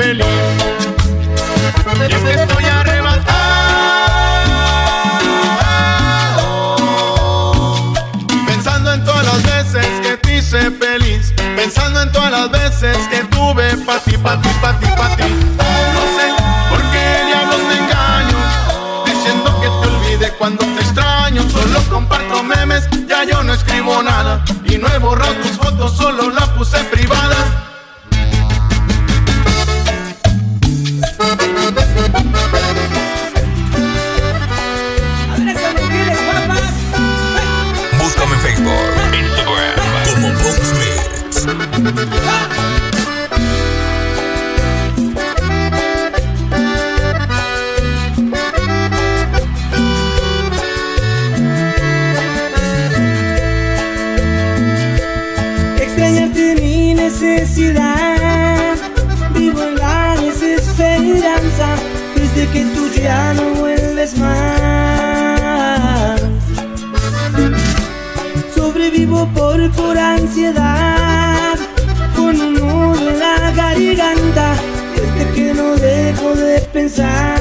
feliz. Y es que estoy arrebatado, pensando en todas las veces que te hice feliz, pensando en todas las veces que tuve pa' ti, pa' ti, pa' ti, pa' ti. No sé por qué diablos me engaño, diciendo que te olvide cuando te extraño. Solo comparto memes, ya yo no escribo nada. Y no he borrado tus fotos, solo Por ansiedad Con un nudo en la garganta Desde que no dejo de pensar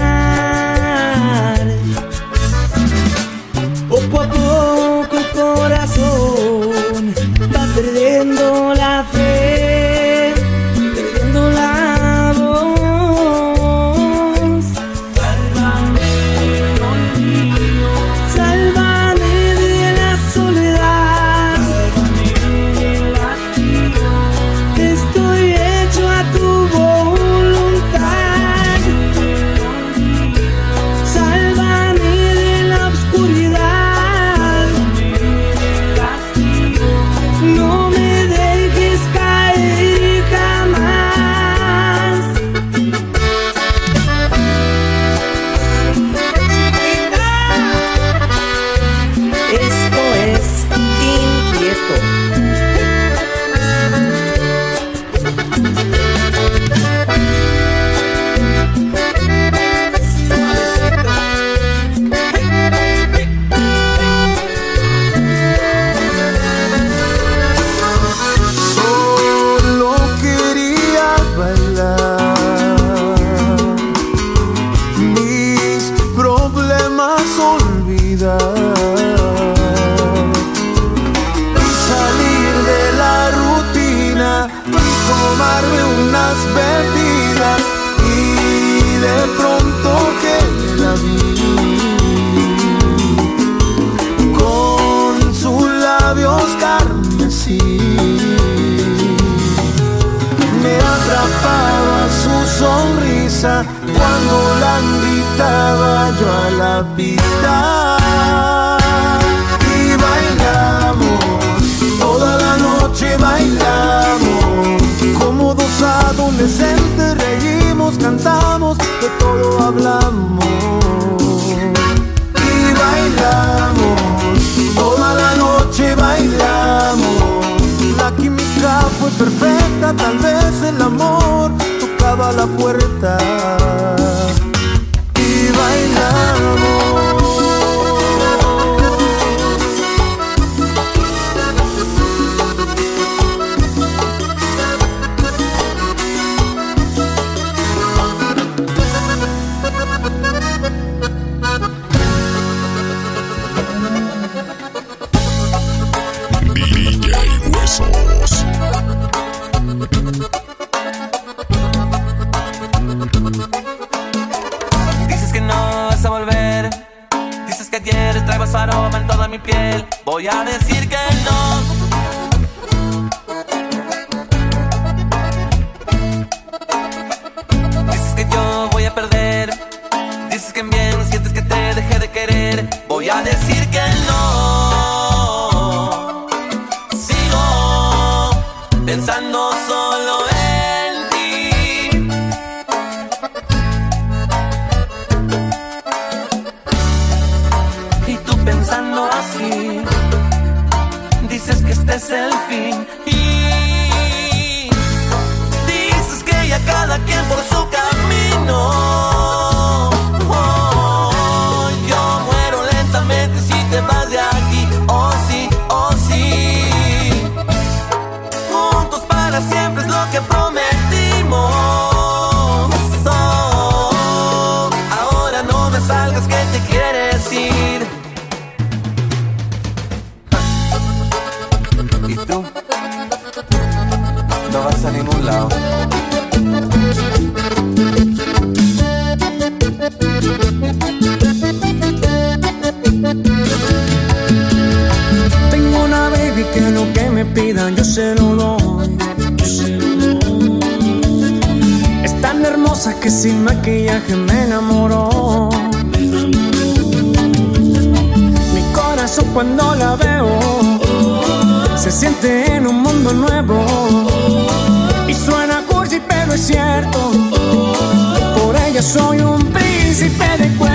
tomarme unas bebidas y de pronto que la vi con sus labios carmesí. Me atrapaba su sonrisa cuando la invitaba yo a la pista adolescentes reímos cantamos de todo hablamos. Y bailamos toda la noche bailamos. La química fue perfecta tal vez el amor tocaba la puerta mi piel. Voy a decir que no. Por su camino, yo muero lentamente. Si te vas de aquí, oh sí, oh sí. Juntos para siempre es lo que prometimos. Oh, ahora no me salgas, ¿qué te quieres ir? ¿Y tú? No vas a ningún lado. Tengo una baby que lo que me pidan yo se lo doy. Es tan hermosa que sin maquillaje me enamoró. Mi corazón cuando la veo se siente en un mundo nuevo y suena cursi pero es cierto. Por ella soy un príncipe de cuento.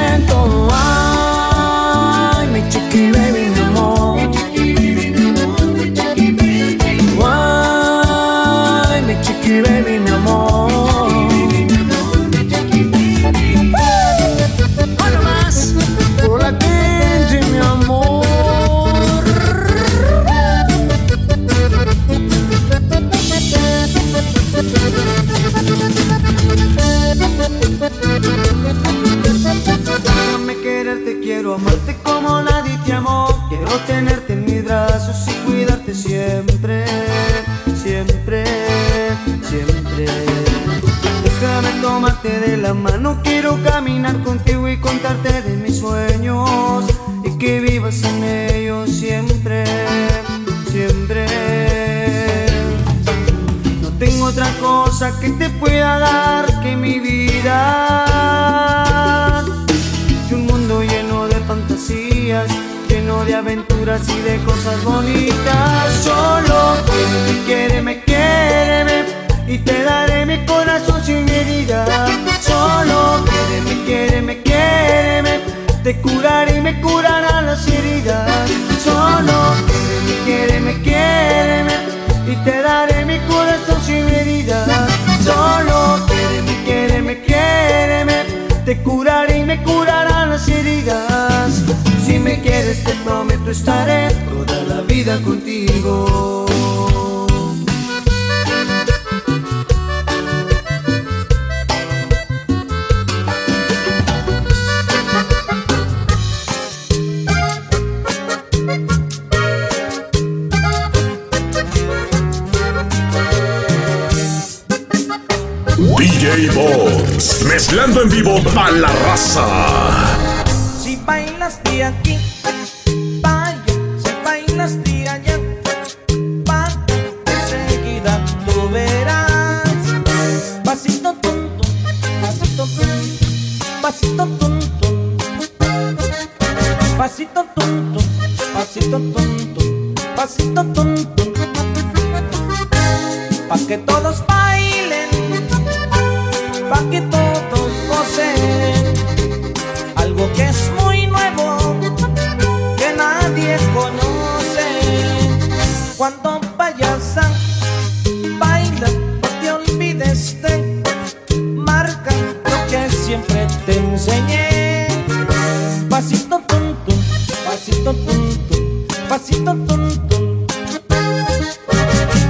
La mano, quiero caminar contigo y contarte de mis sueños y que vivas en ellos siempre, siempre. No tengo otra cosa que te pueda dar que mi vida. Y un mundo lleno de fantasías, lleno de aventuras y de cosas bonitas. Te curaré y me curarán las heridas. Solo quiéreme, quiéreme, quiéreme y te daré mi corazón sin medida. Solo quiéreme, quiéreme, quiéreme, te curaré y me curarán las heridas. Si me quieres te prometo estaré toda la vida contigo. Box, mezclando en vivo para la raza. Si bailas de aquí, vaya, si bailas de allá, vaya, enseguida tú verás. Pasito tonto, pasito tonto, pasito tonto, pasito tonto, pasito tonto, pasito tonto. Pa' que todos bailen,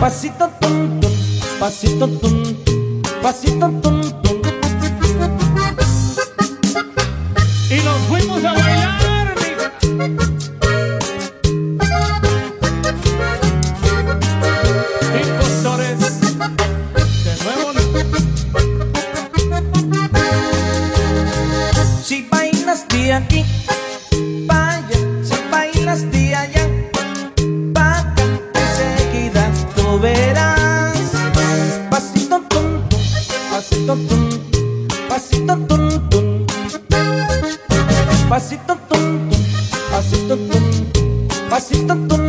Pasito tonto, pasito tonto, pasito tonto. Y nos fuimos a bailar. Impostores, de nuevo. Si bailas de aquí, pasito tonto, pasito